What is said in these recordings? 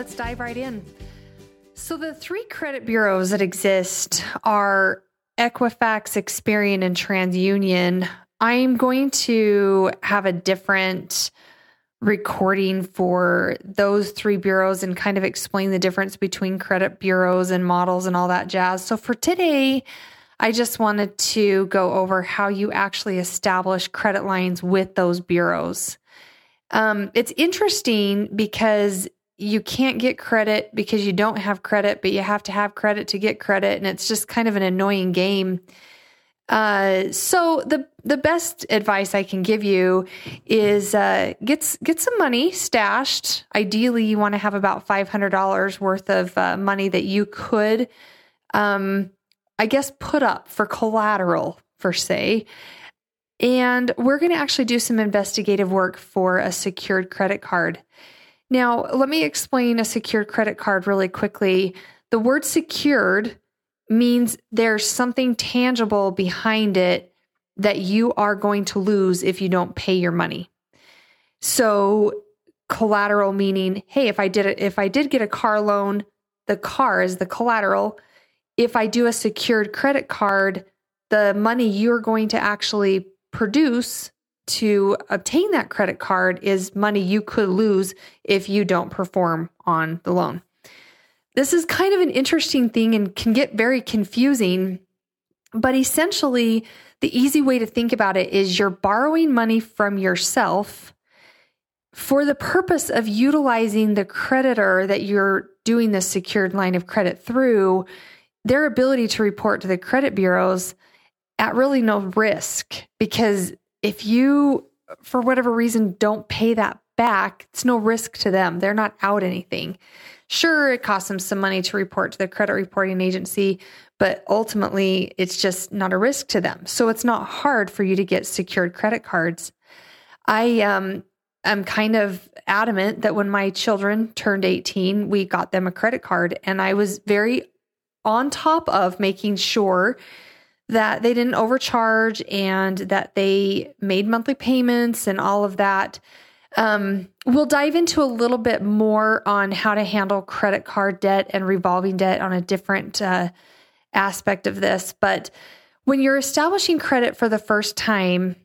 let's dive right in. So, the three credit bureaus that exist are Equifax, Experian, and TransUnion. I'm going to have a different recording for those three bureaus and kind of explain the difference between credit bureaus and models and all that jazz. So, for today, I just wanted to go over how you actually establish credit lines with those bureaus. Um, it's interesting because you can't get credit because you don't have credit, but you have to have credit to get credit. And it's just kind of an annoying game. Uh, so the the best advice I can give you is uh, get get some money stashed. Ideally, you want to have about five hundred dollars worth of uh, money that you could, um, I guess, put up for collateral for say. And we're going to actually do some investigative work for a secured credit card. Now, let me explain a secured credit card really quickly. The word secured means there's something tangible behind it that you are going to lose if you don't pay your money. So, collateral meaning, hey, if I did if I did get a car loan, the car is the collateral. If I do a secured credit card, the money you're going to actually produce to obtain that credit card is money you could lose if you don't perform on the loan. This is kind of an interesting thing and can get very confusing, but essentially, the easy way to think about it is you're borrowing money from yourself for the purpose of utilizing the creditor that you're doing the secured line of credit through, their ability to report to the credit bureaus at really no risk because if you, for whatever reason, don't pay that back, it's no risk to them. They're not out anything. Sure, it costs them some money to report to the credit reporting agency, but ultimately it's just not a risk to them. So it's not hard for you to get secured credit cards. I um am kind of adamant that when my children turned 18, we got them a credit card and I was very on top of making sure that they didn't overcharge and that they made monthly payments and all of that. Um, we'll dive into a little bit more on how to handle credit card debt and revolving debt on a different uh, aspect of this. But when you're establishing credit for the first time,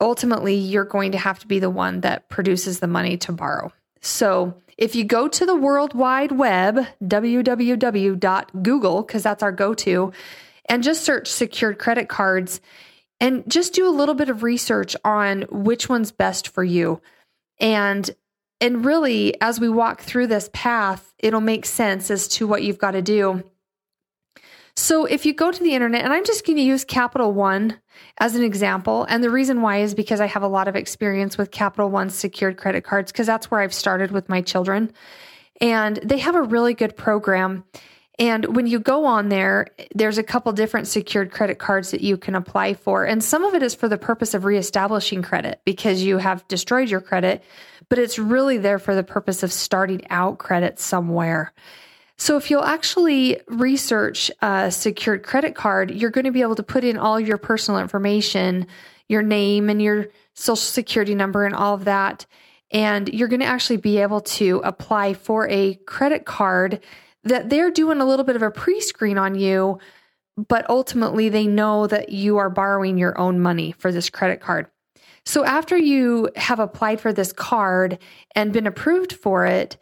ultimately you're going to have to be the one that produces the money to borrow. So if you go to the World Wide Web, www.google, because that's our go to, and just search secured credit cards and just do a little bit of research on which one's best for you. And and really as we walk through this path, it'll make sense as to what you've got to do. So if you go to the internet, and I'm just going to use Capital One as an example, and the reason why is because I have a lot of experience with Capital One secured credit cards because that's where I've started with my children. And they have a really good program. And when you go on there, there's a couple different secured credit cards that you can apply for. And some of it is for the purpose of reestablishing credit because you have destroyed your credit, but it's really there for the purpose of starting out credit somewhere. So if you'll actually research a secured credit card, you're going to be able to put in all your personal information, your name and your social security number and all of that. And you're going to actually be able to apply for a credit card that they're doing a little bit of a pre screen on you, but ultimately they know that you are borrowing your own money for this credit card. So after you have applied for this card and been approved for it,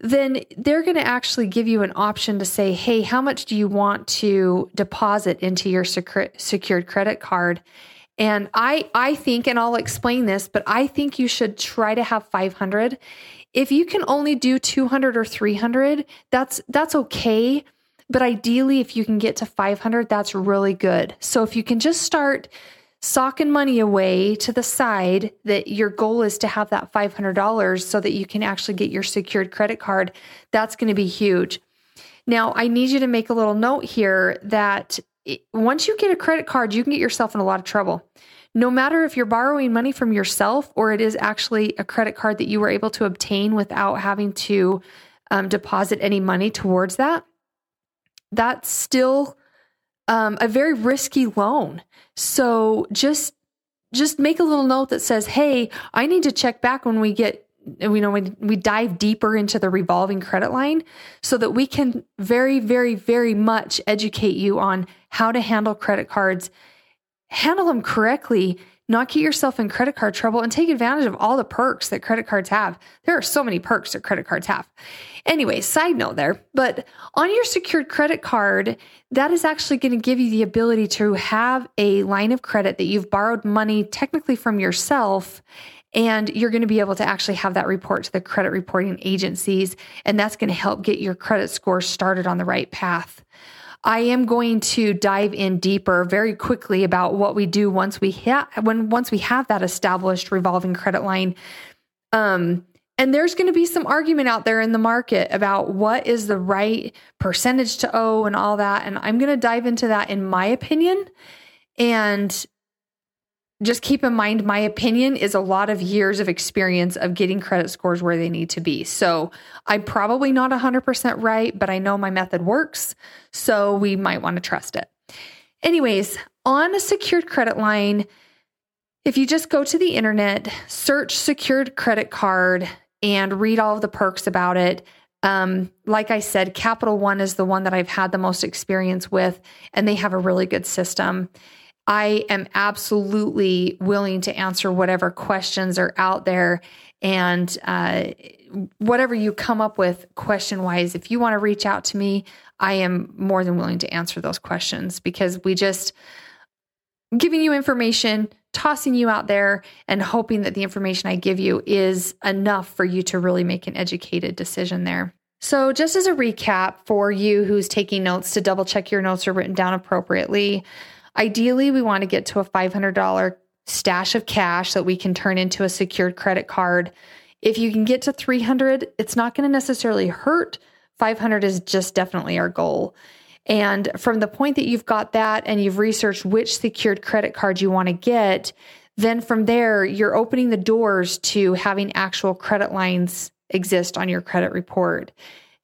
then they're going to actually give you an option to say, hey, how much do you want to deposit into your secured credit card? And I, I think, and I'll explain this, but I think you should try to have 500 if you can only do 200 or 300, that's that's okay, but ideally if you can get to 500, that's really good. So if you can just start socking money away to the side that your goal is to have that $500 so that you can actually get your secured credit card, that's going to be huge. Now, I need you to make a little note here that once you get a credit card, you can get yourself in a lot of trouble no matter if you're borrowing money from yourself or it is actually a credit card that you were able to obtain without having to um, deposit any money towards that, that's still um, a very risky loan. So just just make a little note that says, "Hey, I need to check back when we get You know we, we dive deeper into the revolving credit line so that we can very, very, very much educate you on how to handle credit cards, handle them correctly, not get yourself in credit card trouble, and take advantage of all the perks that credit cards have. There are so many perks that credit cards have. Anyway, side note there, but on your secured credit card, that is actually going to give you the ability to have a line of credit that you've borrowed money technically from yourself and you're going to be able to actually have that report to the credit reporting agencies. And that's going to help get your credit score started on the right path. I am going to dive in deeper very quickly about what we do once we ha- when once we have that established revolving credit line. Um, and there's going to be some argument out there in the market about what is the right percentage to owe and all that. And I'm going to dive into that in my opinion. And just keep in mind my opinion is a lot of years of experience of getting credit scores where they need to be. So I'm probably not 100% right, but I know my method works. So we might want to trust it. Anyways, on a secured credit line, if you just go to the internet, search secured credit card, and read all of the perks about it, um, like I said, Capital One is the one that I've had the most experience with, and they have a really good system. I am absolutely willing to answer whatever questions are out there. And uh, whatever you come up with question wise, if you want to reach out to me, I am more than willing to answer those questions because we just giving you information, tossing you out there, and hoping that the information I give you is enough for you to really make an educated decision there. So, just as a recap for you who's taking notes to double check your notes are written down appropriately, Ideally, we want to get to a $500 stash of cash that we can turn into a secured credit card. If you can get to 300, it's not going to necessarily hurt. 500 is just definitely our goal. And from the point that you've got that and you've researched which secured credit card you want to get, then from there, you're opening the doors to having actual credit lines exist on your credit report.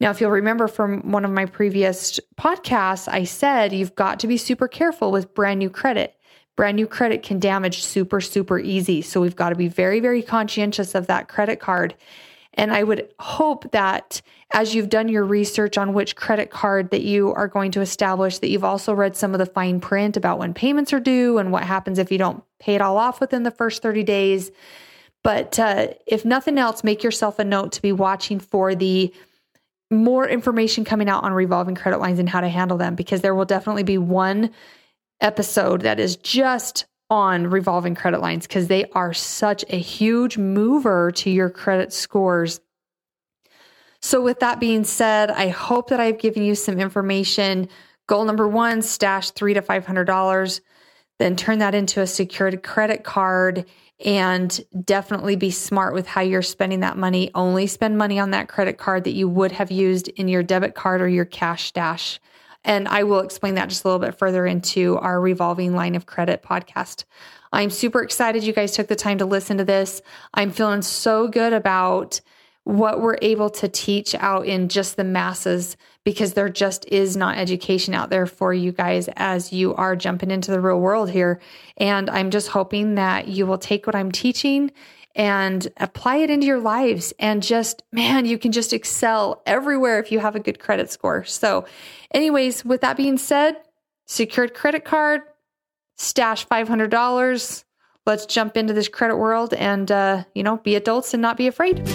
Now, if you'll remember from one of my previous podcasts, I said you've got to be super careful with brand new credit. Brand new credit can damage super, super easy. So we've got to be very, very conscientious of that credit card. And I would hope that as you've done your research on which credit card that you are going to establish, that you've also read some of the fine print about when payments are due and what happens if you don't pay it all off within the first 30 days. But uh, if nothing else, make yourself a note to be watching for the more information coming out on revolving credit lines and how to handle them because there will definitely be one episode that is just on revolving credit lines because they are such a huge mover to your credit scores. So, with that being said, I hope that I've given you some information. Goal number one stash three to $500, then turn that into a secured credit card and definitely be smart with how you're spending that money. Only spend money on that credit card that you would have used in your debit card or your cash stash. And I will explain that just a little bit further into our revolving line of credit podcast. I'm super excited you guys took the time to listen to this. I'm feeling so good about what we're able to teach out in just the masses because there just is not education out there for you guys as you are jumping into the real world here. And I'm just hoping that you will take what I'm teaching and apply it into your lives and just, man, you can just excel everywhere if you have a good credit score. So, anyways, with that being said, secured credit card, stash $500. Let's jump into this credit world and, uh, you know, be adults and not be afraid.